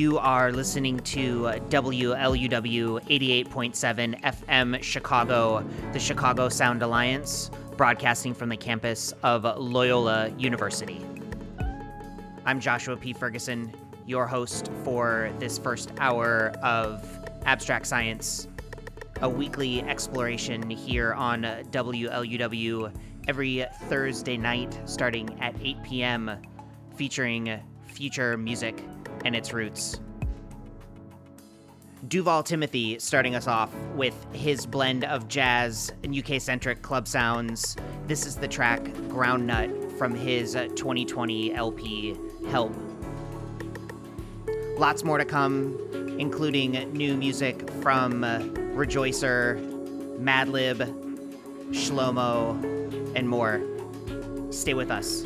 You are listening to uh, WLUW 88.7 FM Chicago, the Chicago Sound Alliance, broadcasting from the campus of Loyola University. I'm Joshua P. Ferguson, your host for this first hour of Abstract Science, a weekly exploration here on WLUW every Thursday night starting at 8 p.m., featuring future music and its roots. Duval Timothy starting us off with his blend of jazz and UK centric club sounds. This is the track Groundnut from his uh, 2020 LP Help. Lots more to come, including new music from uh, Rejoicer, Madlib, Shlomo, and more. Stay with us.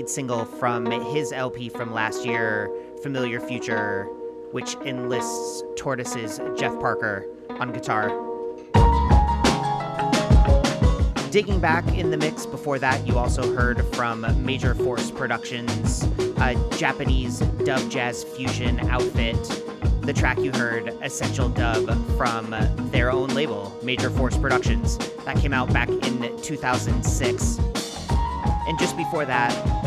Lead single from his LP from last year, Familiar Future, which enlists Tortoise's Jeff Parker on guitar. Digging back in the mix before that, you also heard from Major Force Productions, a Japanese dub jazz fusion outfit. The track you heard, Essential Dub, from their own label, Major Force Productions. That came out back in 2006. And just before that,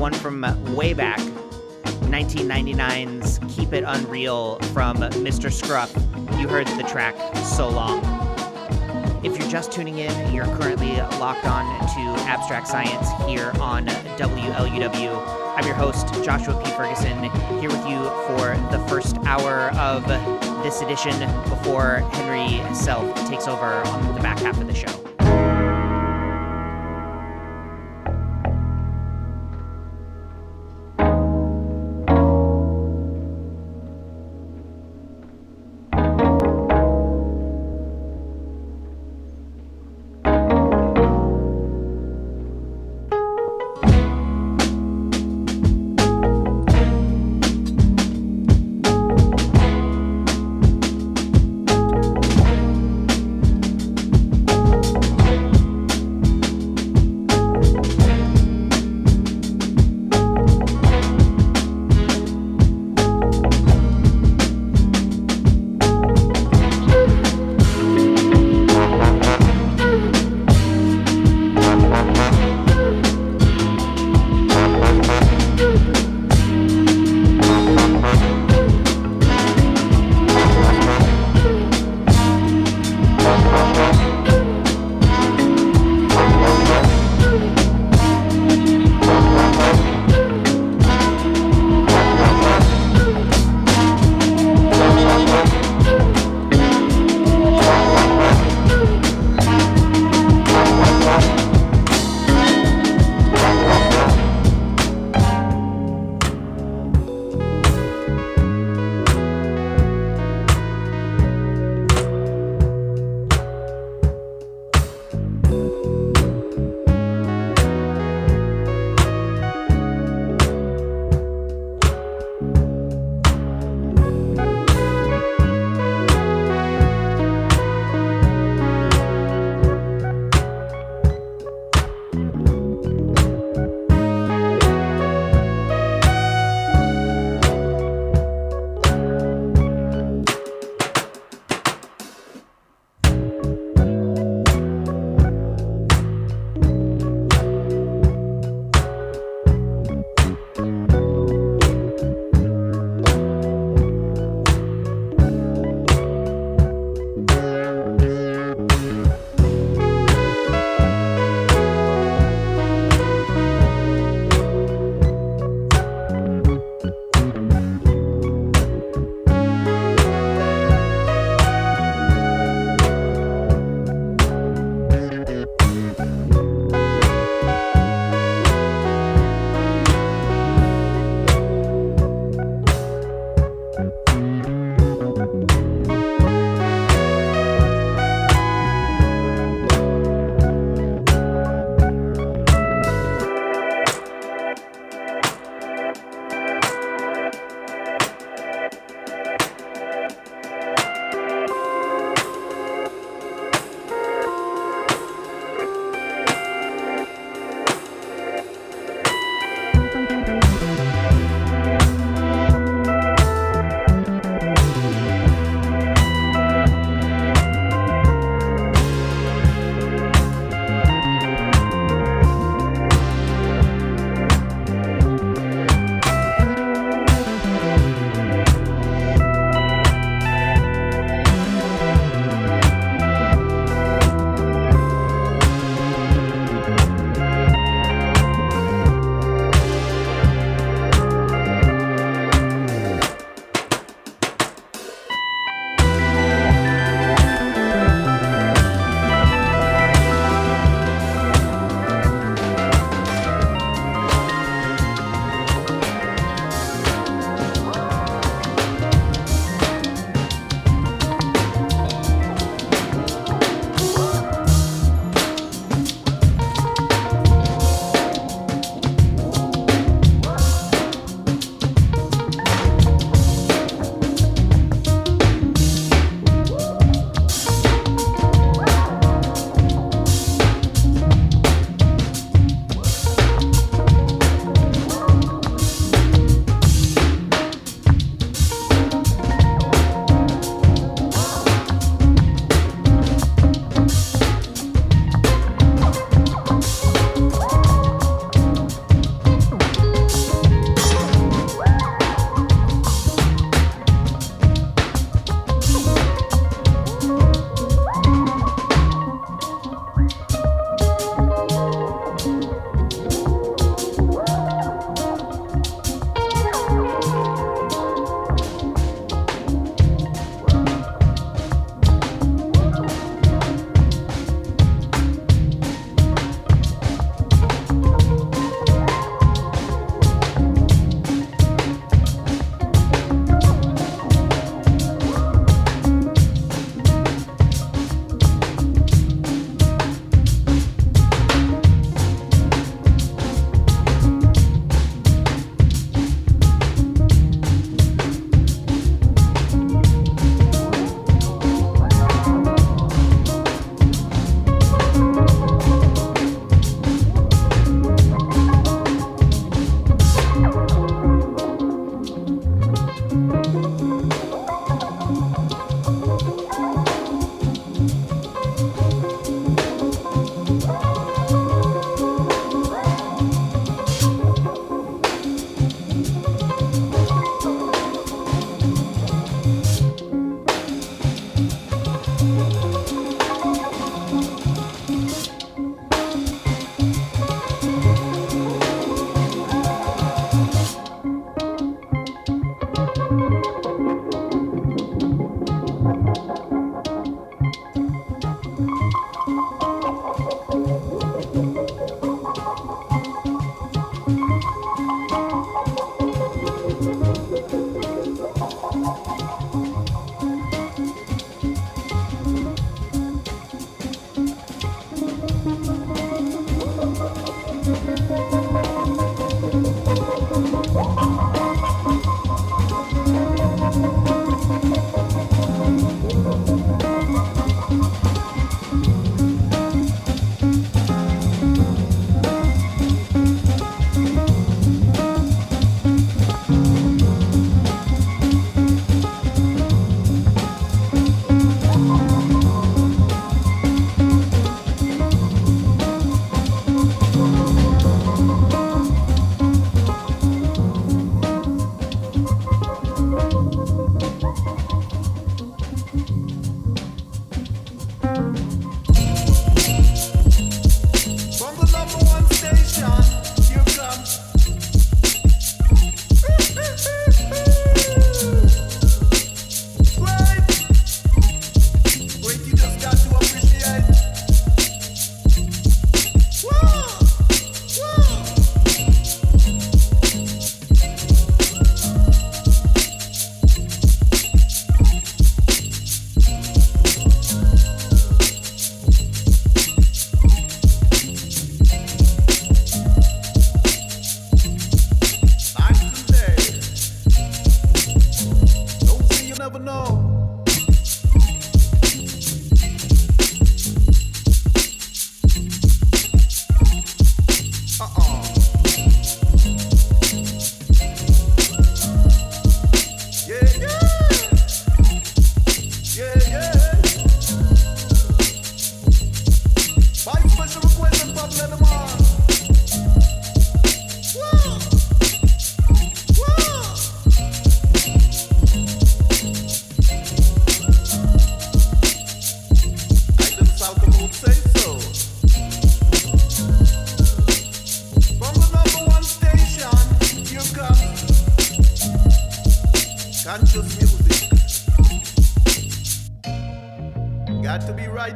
one from way back, 1999's Keep It Unreal from Mr. Scruff. You heard the track So Long. If you're just tuning in, you're currently locked on to Abstract Science here on WLUW. I'm your host, Joshua P. Ferguson, here with you for the first hour of this edition before Henry Self takes over on the back half of the show.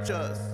scriptures.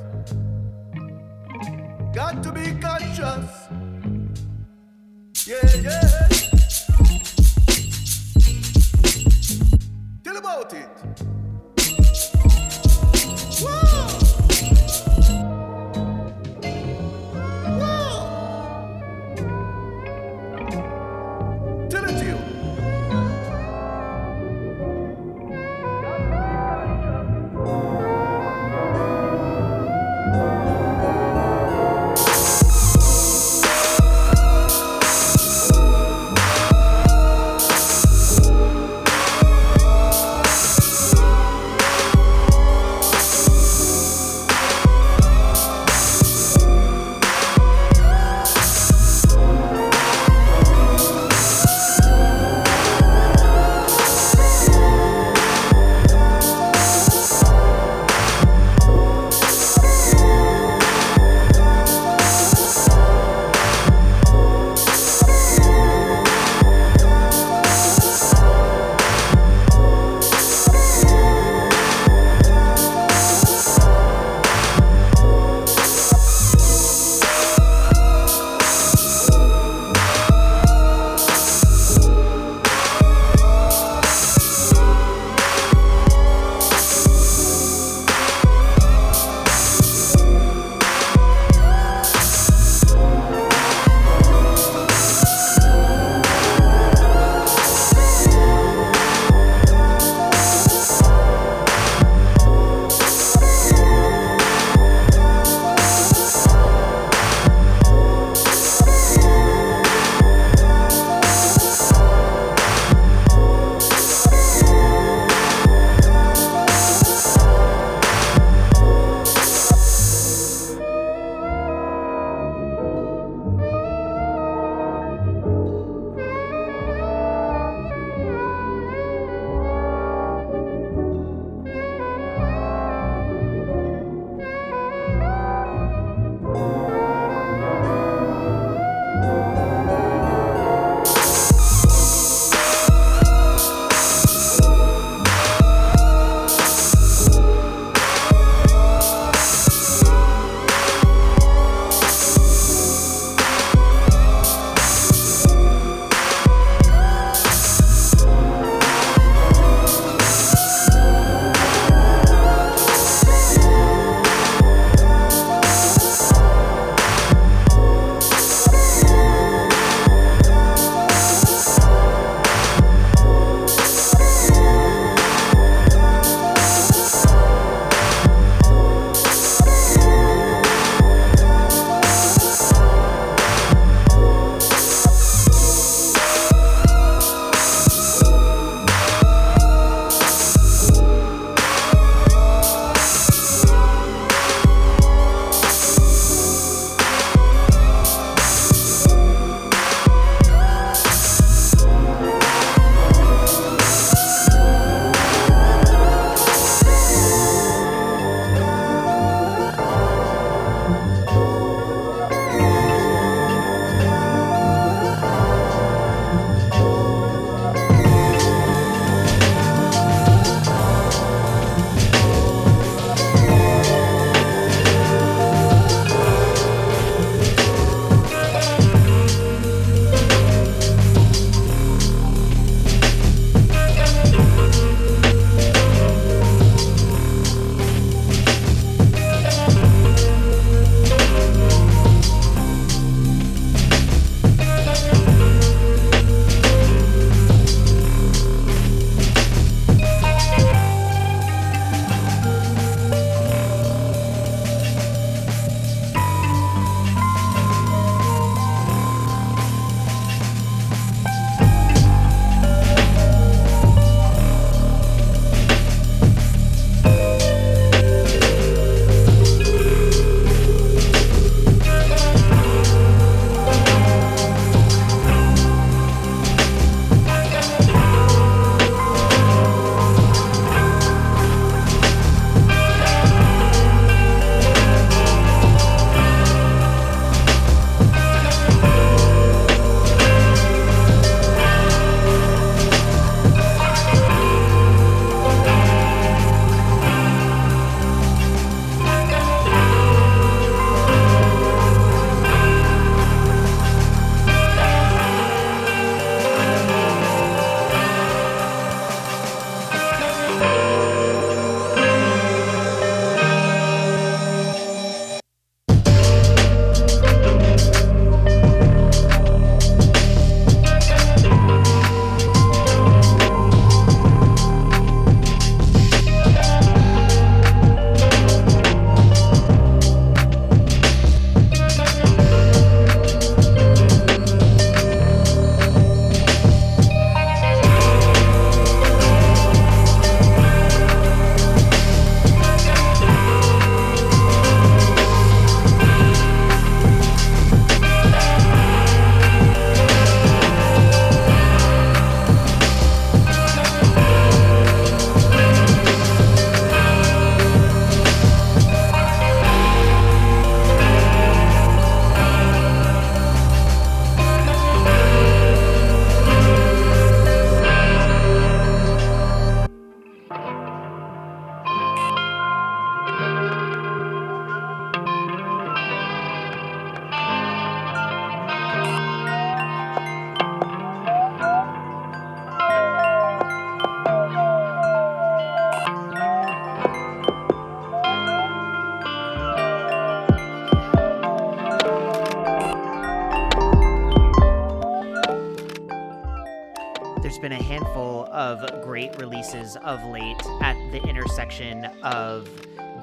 Of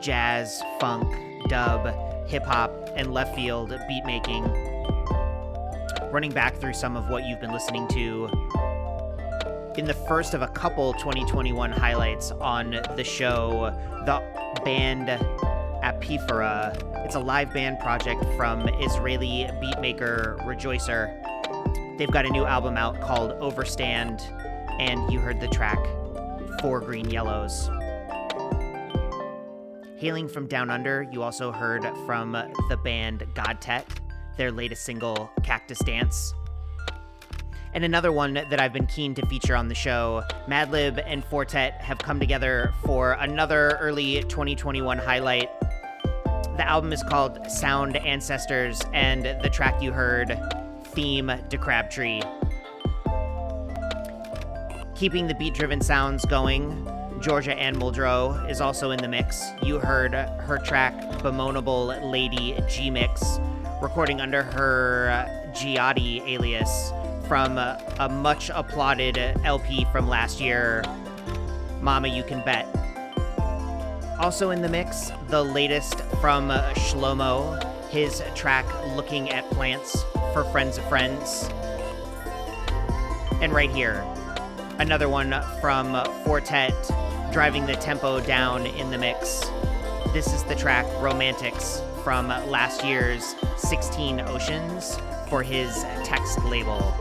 jazz, funk, dub, hip hop, and left field beat making. Running back through some of what you've been listening to in the first of a couple 2021 highlights on the show, the band Apifera. It's a live band project from Israeli beatmaker Rejoicer. They've got a new album out called Overstand, and you heard the track Four Green Yellows. Hailing from Down Under, you also heard from the band God Godtet, their latest single, Cactus Dance. And another one that I've been keen to feature on the show, Madlib and Four Tet have come together for another early 2021 highlight. The album is called Sound Ancestors, and the track you heard, Theme to Crabtree. Keeping the beat driven sounds going, Georgia Anne Muldrow is also in the mix. You heard her track Bemoanable Lady G Mix, recording under her uh, Jyoti alias from a, a much applauded LP from last year, Mama You Can Bet. Also in the mix, the latest from uh, Shlohmo, his track Looking at Plants for Friends of Friends. And right here, another one from Four Tet, driving the tempo down in the mix. This is the track Romantics from last year's 16 Oceans for his text label.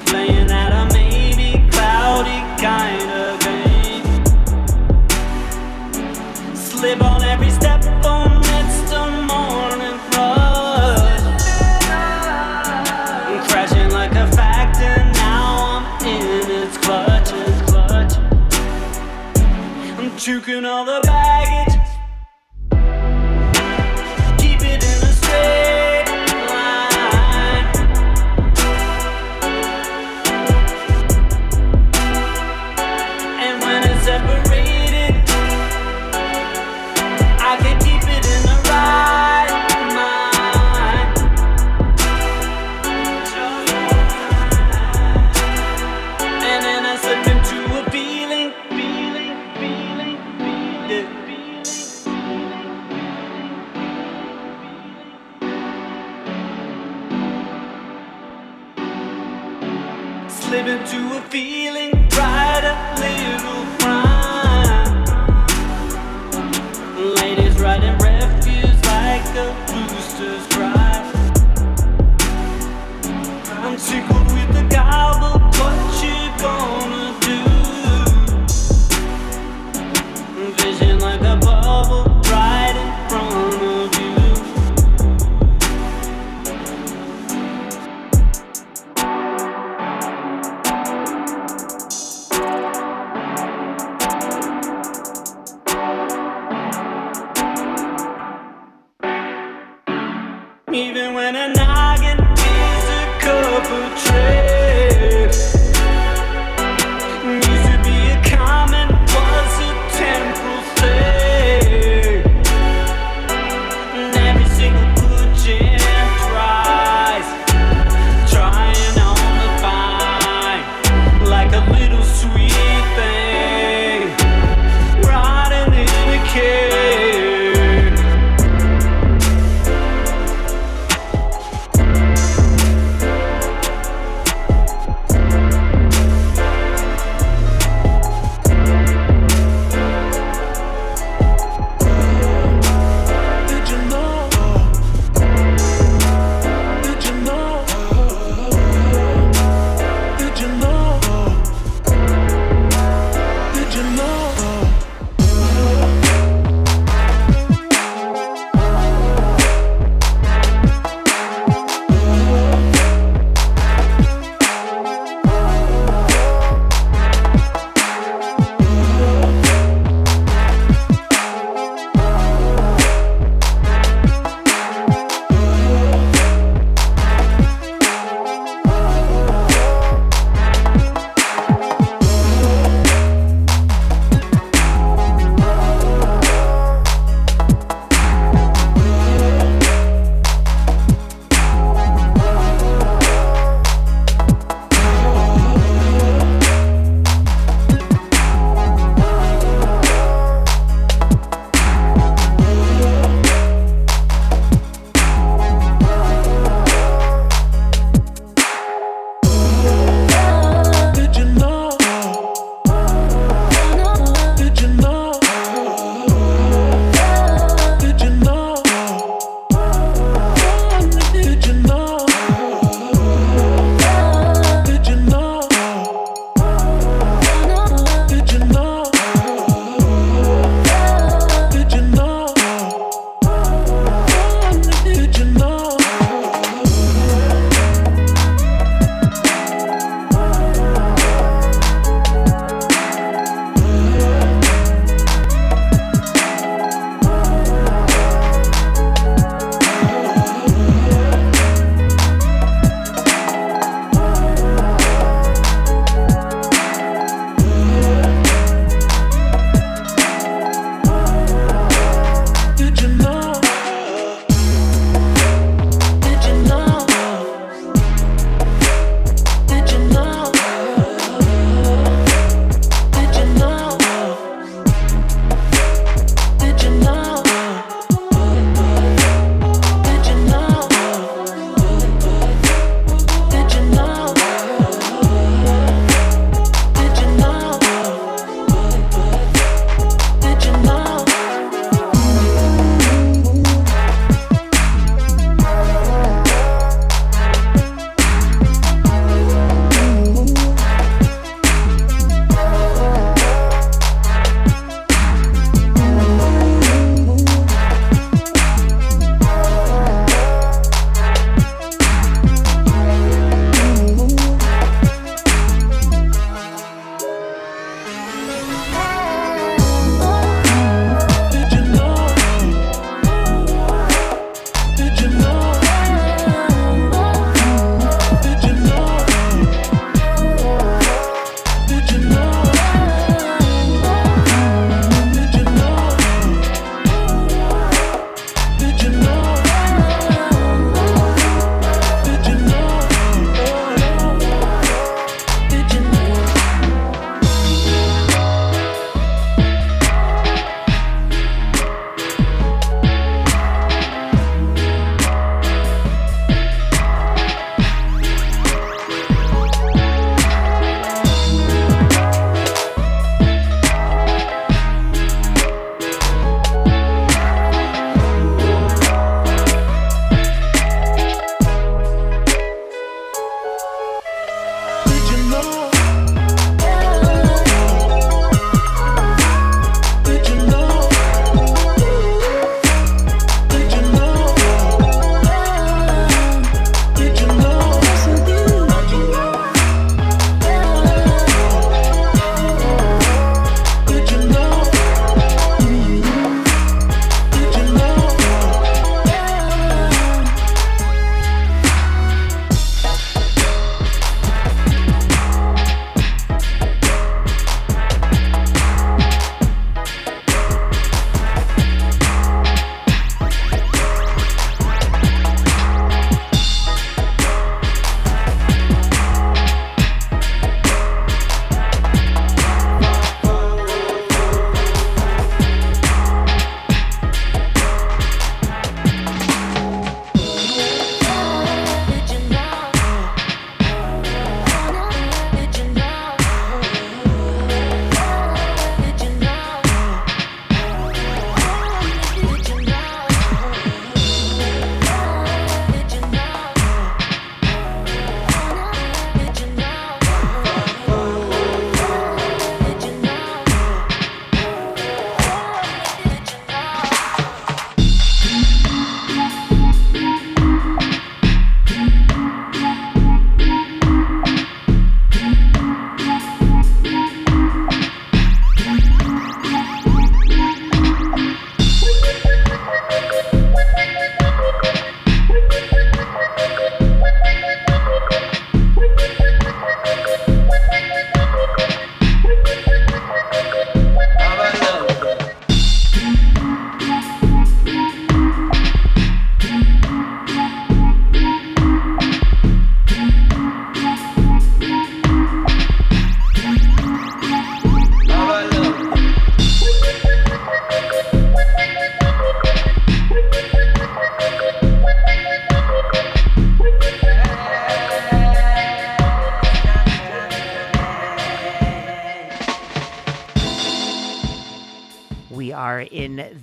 playing at a maybe cloudy kind of game. Slip on every step on it's the morning rush. Crashing like a factor, now I'm in its clutches, Clutch. I'm choking all the bags.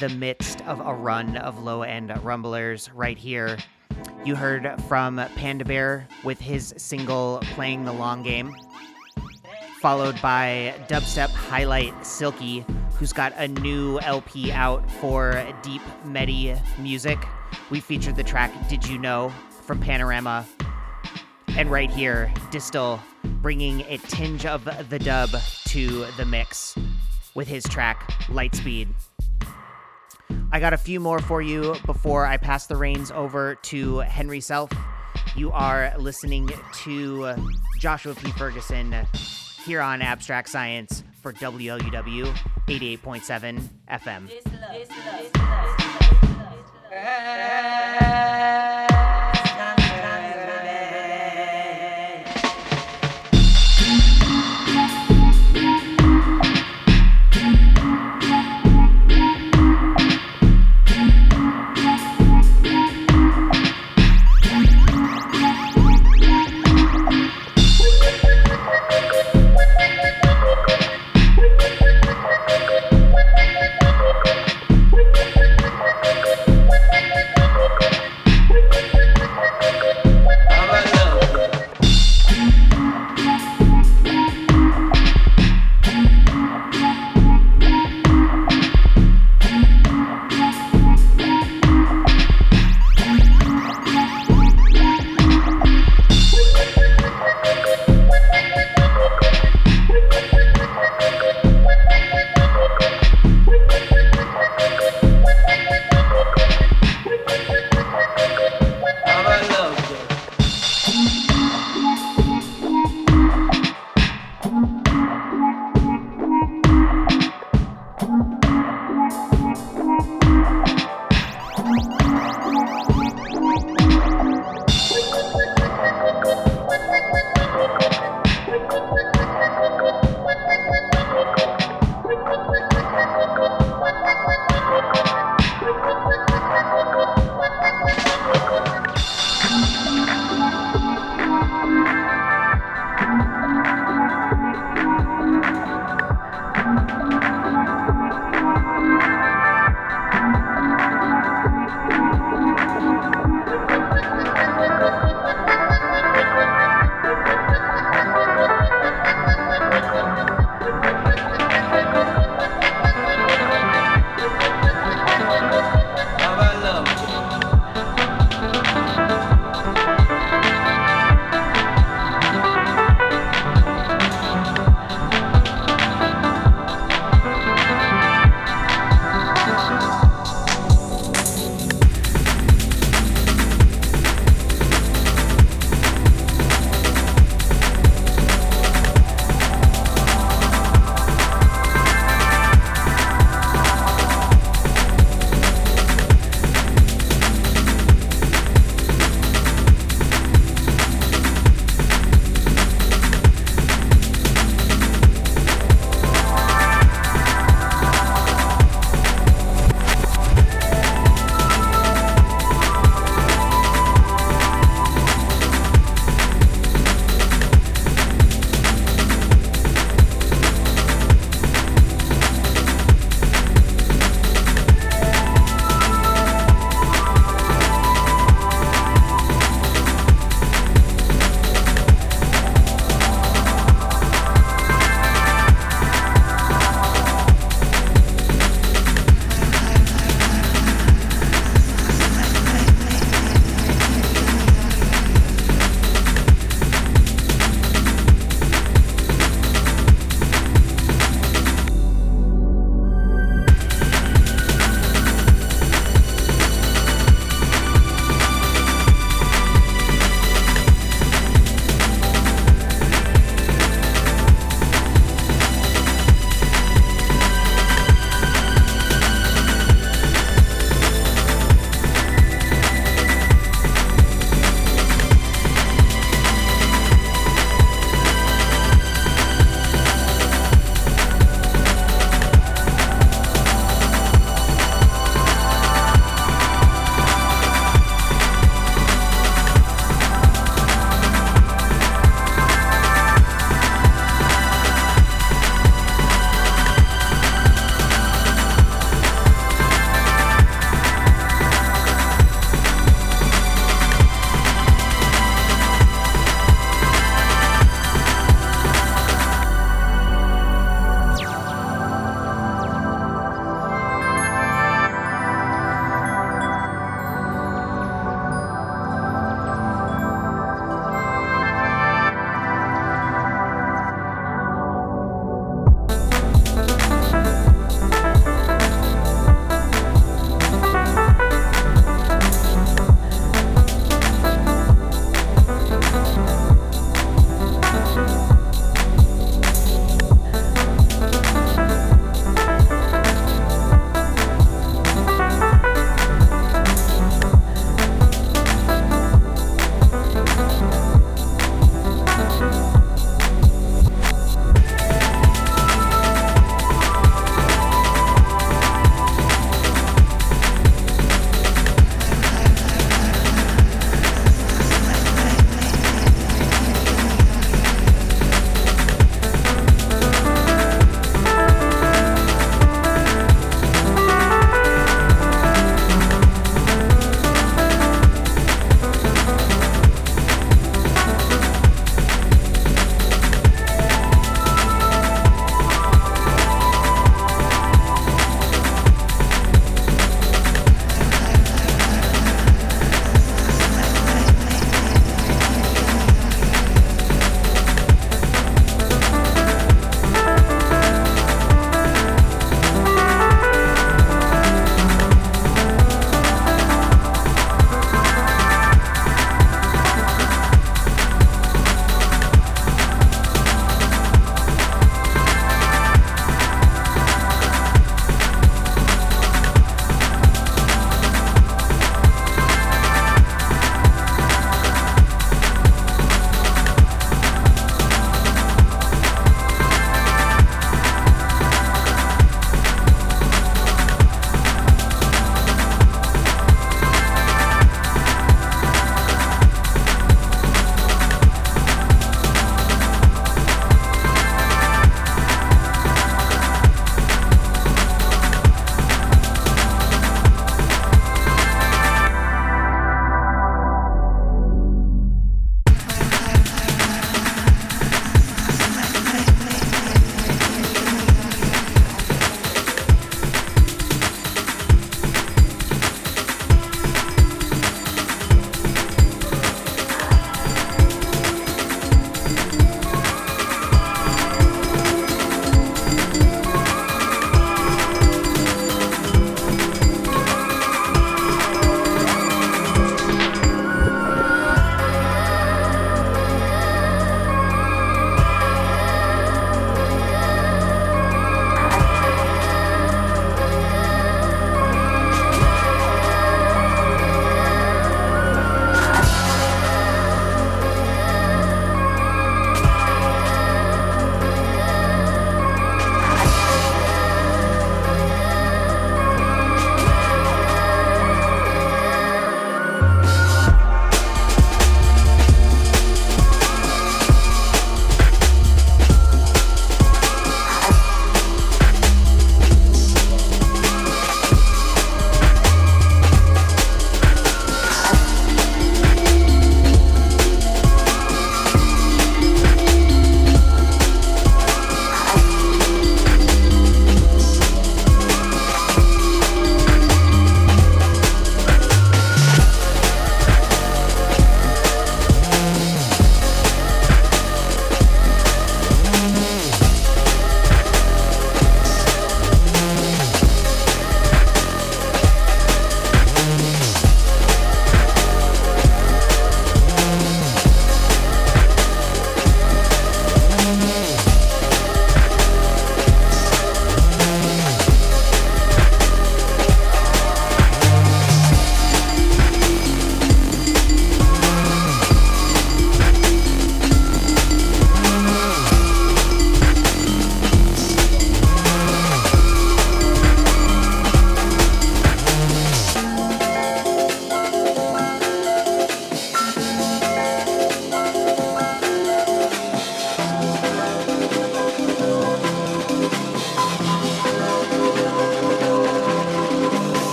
The midst of a run of low end rumblers right here. You heard from Panda Bear with his single Playing the Long Game, followed by dubstep highlight Silkie, who's got a new LP out for deep medi music. We featured the track Did You Know from Panorama. And right here, Distal bringing a tinge of the dub to the mix with his track Lightspeed. I got a few more for you before I pass the reins over to Henry Self. You are listening to Joshua P. Ferguson here on Abstract Science for WLUW 88.7 FM. Thank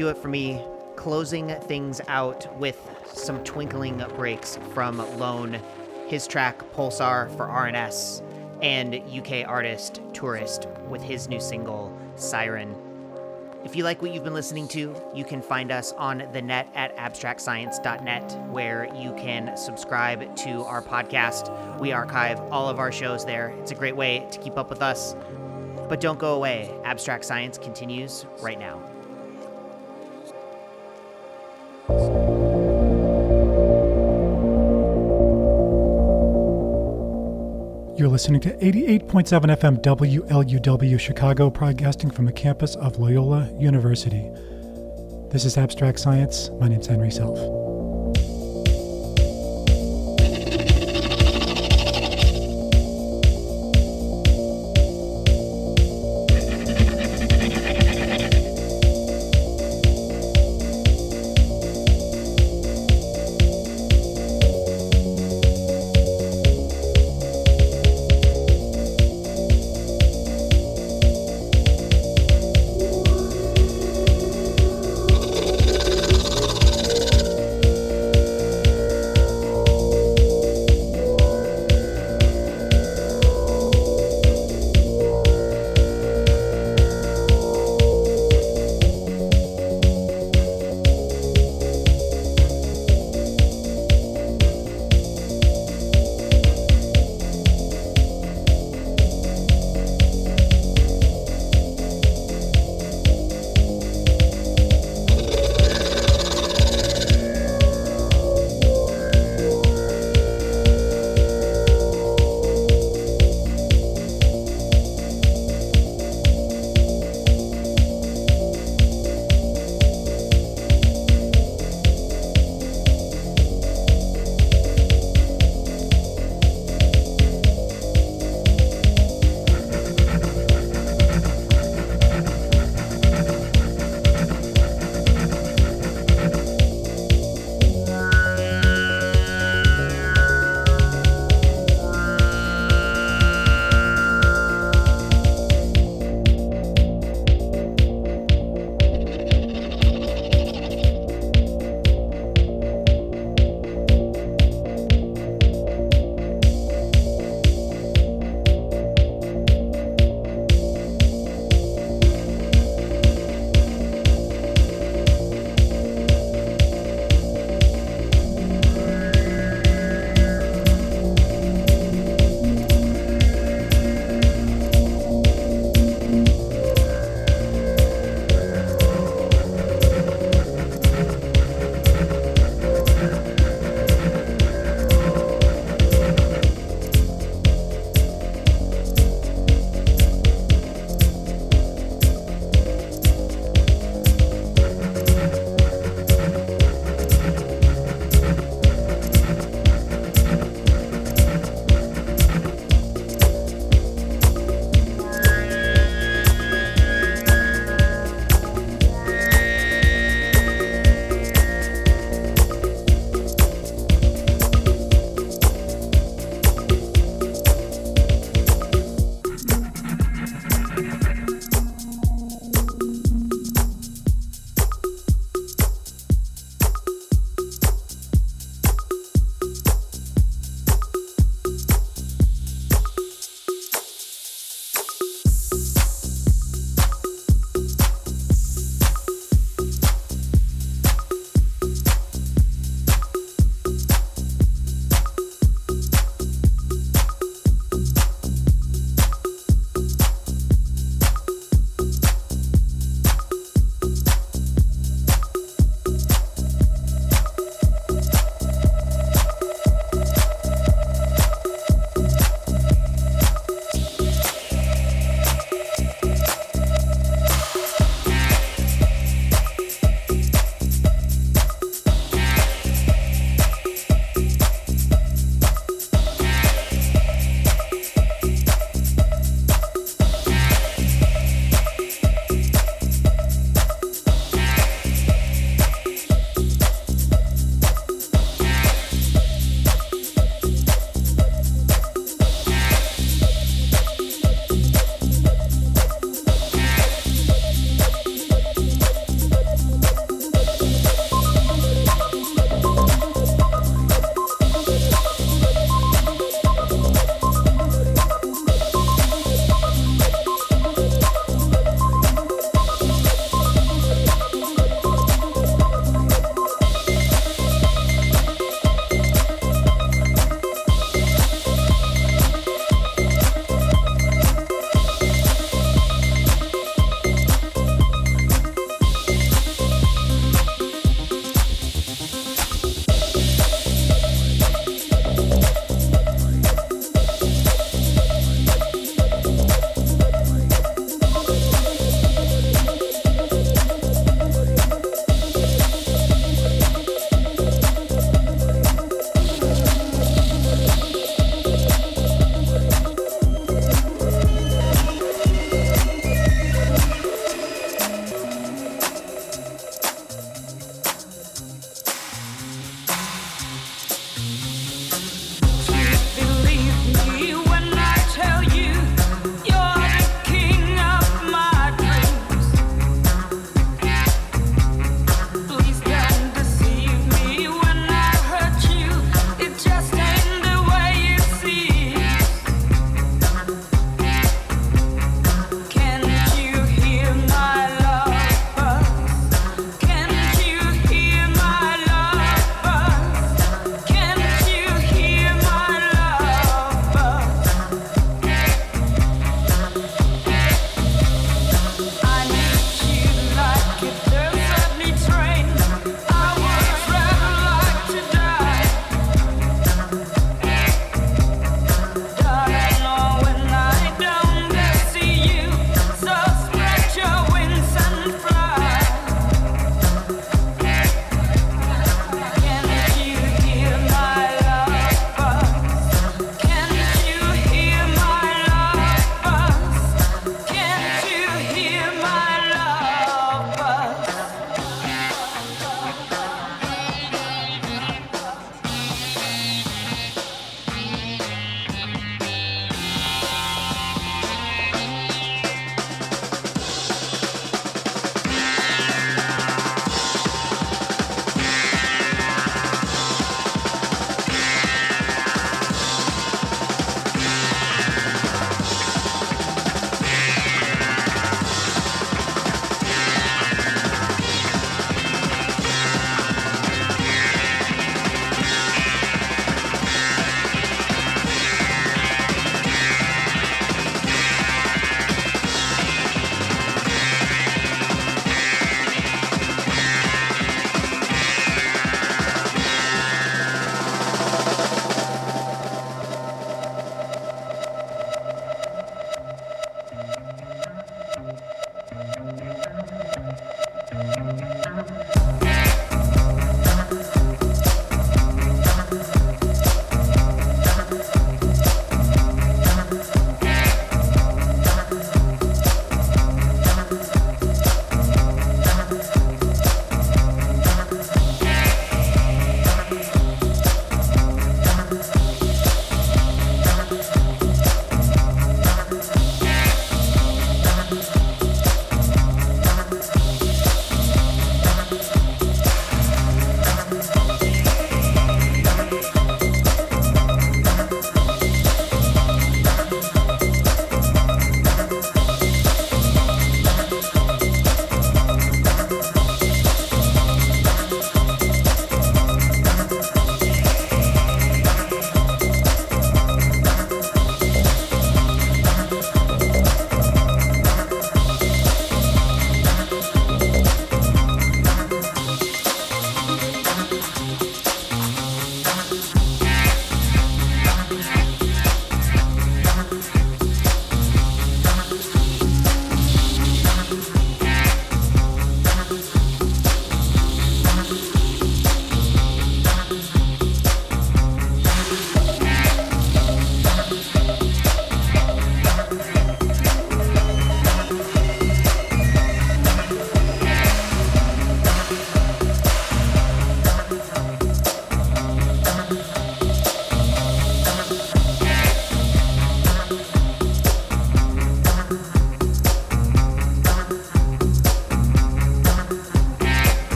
do it for me. Closing things out with some twinkling breaks from Lone, his track Pulsar for R&S, and UK artist Tourist with his new single Siren. If you like what you've been listening to, you can find us on the net at abstractscience.net, where you can subscribe to our podcast. We archive all of our shows there. It's a great way to keep up with us. But don't go away. Abstract Science continues right now. You're listening to 88.7 FM WLUW Chicago, broadcasting from the campus of Loyola University. This is Abstract Science. My name's Henry Self.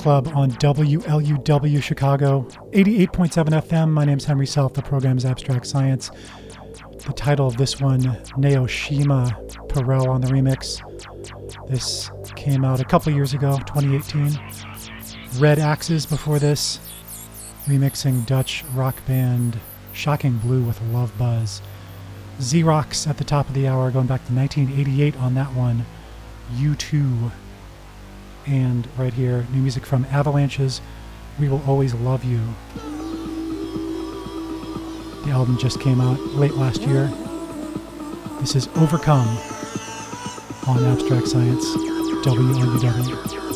Club on WLUW Chicago, 88.7 FM. My name's Henry Self. The program is Abstract Science. The title of this one, Naoshima Perel on the remix. This came out a couple years ago, 2018. Red Axes before this, remixing Dutch rock band Shocking Blue with Love Buzz. Xerox at the top of the hour, going back to 1988 on that one. U2. And right here, new music from Avalanches, We Will Always Love You. The album just came out late last year. This is Overcome on Abstract Science, WLUW.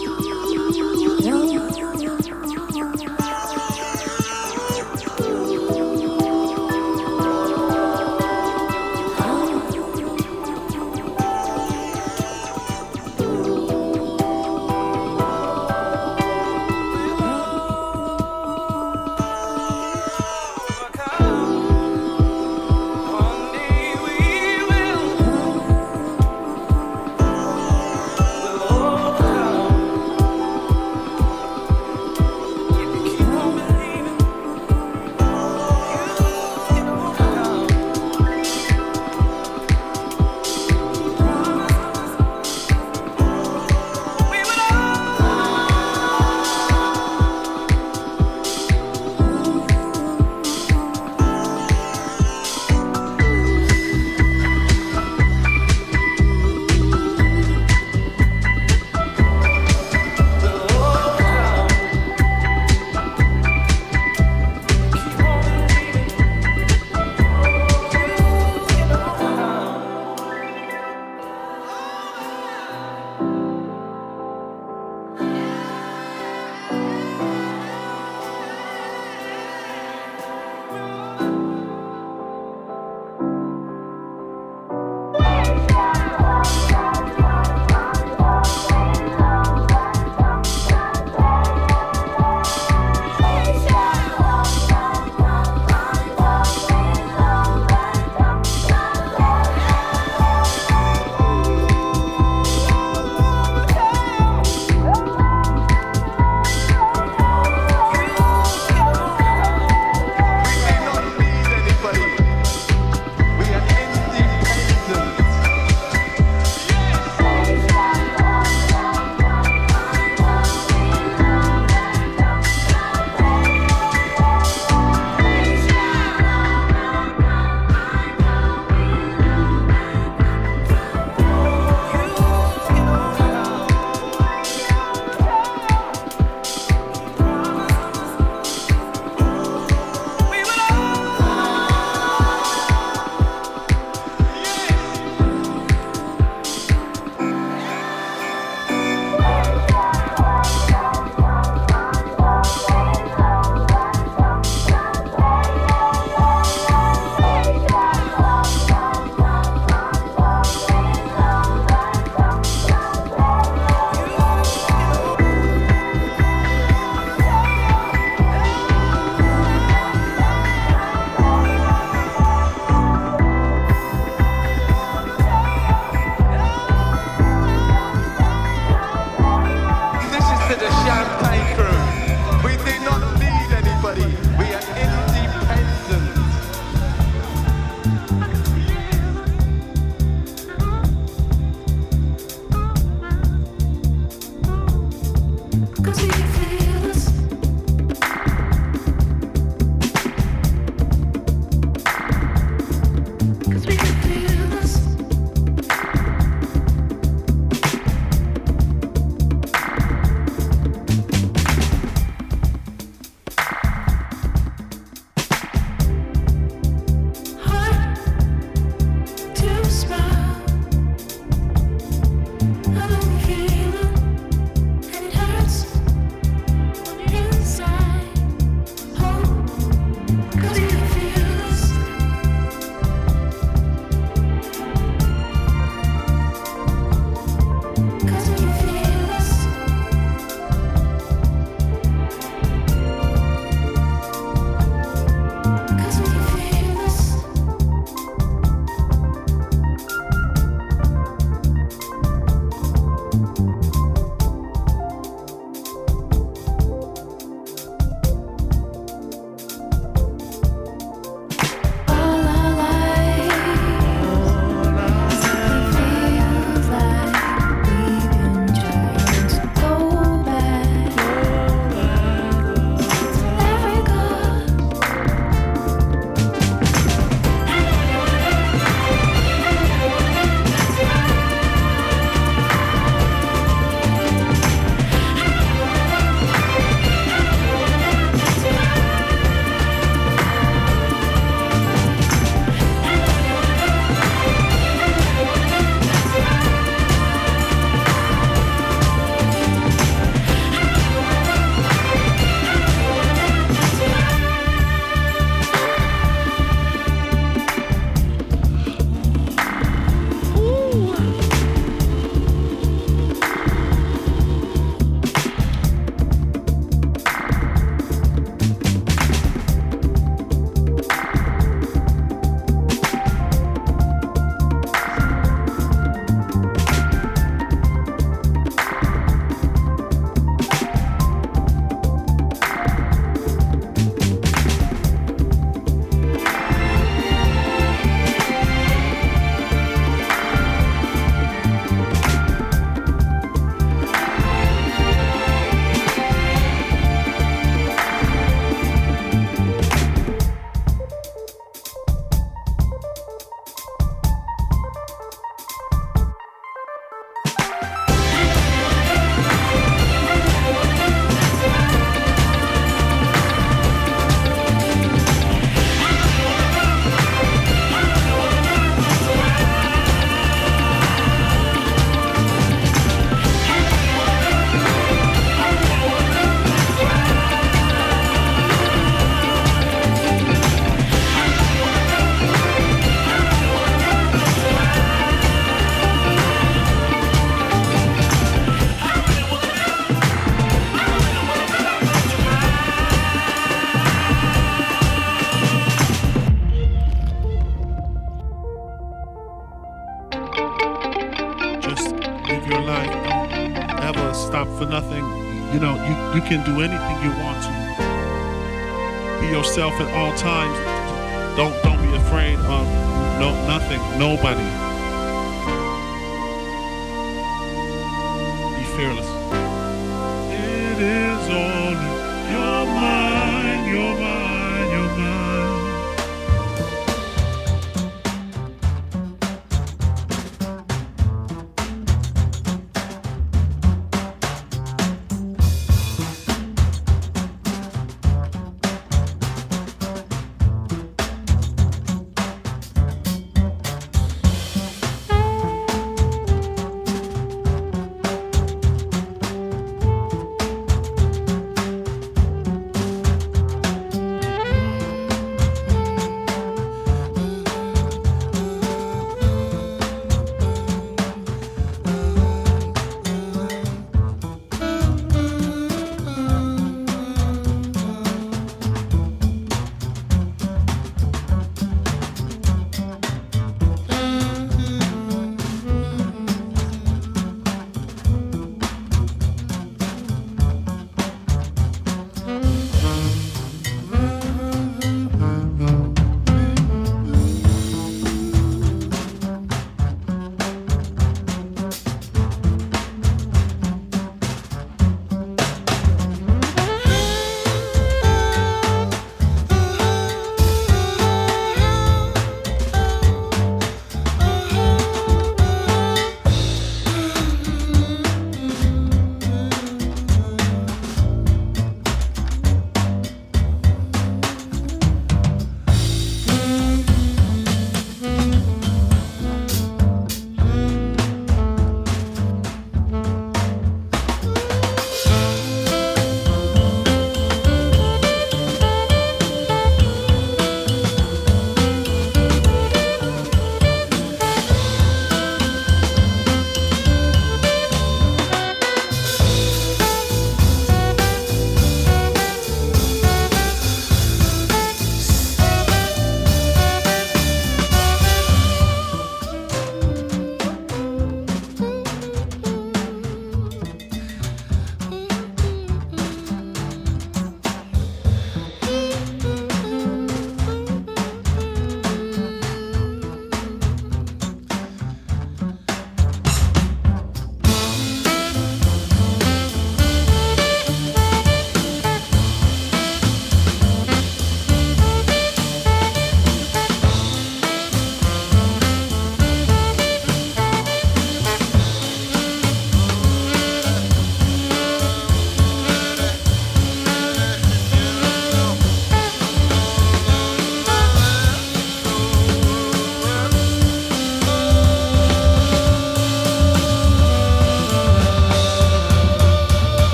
Nobody.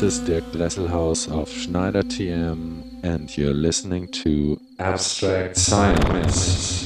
This is Dirk Dresselhaus of Schneider TM, and you're listening to Abstract Science.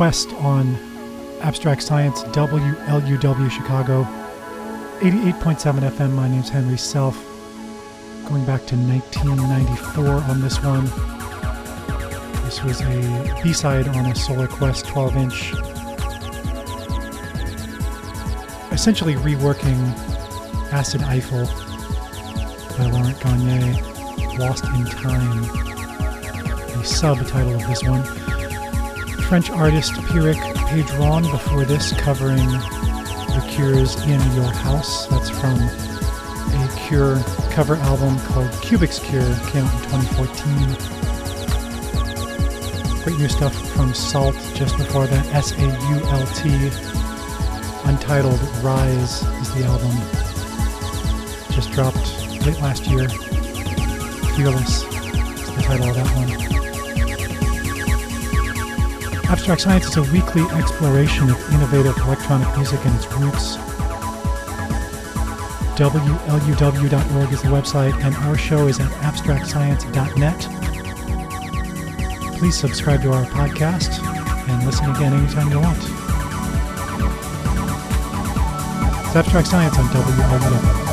Quest on Abstract Science WLUW Chicago. 88.7 FM. My name's Henry Self. Going back to 1994 on this one. This was a B side on a Solar Quest 12 inch. Essentially reworking Acid Eiffel by Laurent Garnier, Lost in Time, the subtitle of this one. French artist Pierrick Pedron before this covering The Cure's In Your House. That's from a Cure cover album called Cubic's Cure, came out in 2014. Great new stuff from Sault just before that, S A U L T. Untitled Rise is the album. Just dropped late last year. Fearless is the title of that one. Abstract Science is a weekly exploration of innovative electronic music and its roots. WLUW.org is the website, and our show is at abstractscience.net. Please subscribe to our podcast and listen again anytime you want. It's Abstract Science on WLUW.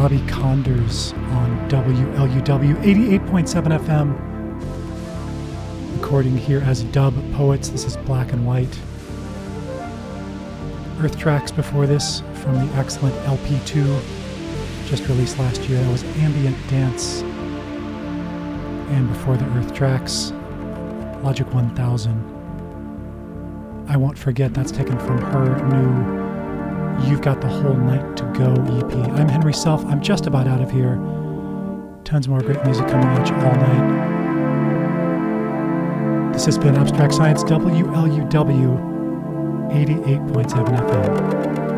Bobby Konders on WLUW 88.7 FM. Recording here as Dub Poets. This is Black and White. Earth Trax before this from the excellent LP2, just released last year. That was Ambient Dance. And before the Earth Trax, Logic 1000. I Won't Forget, that's taken from her new You've Got the Whole Night Go EP. I'm Henry Self. I'm just about out of here. Tons more great music coming at you all night. This has been Abstract Science WLUW 88.7 FM.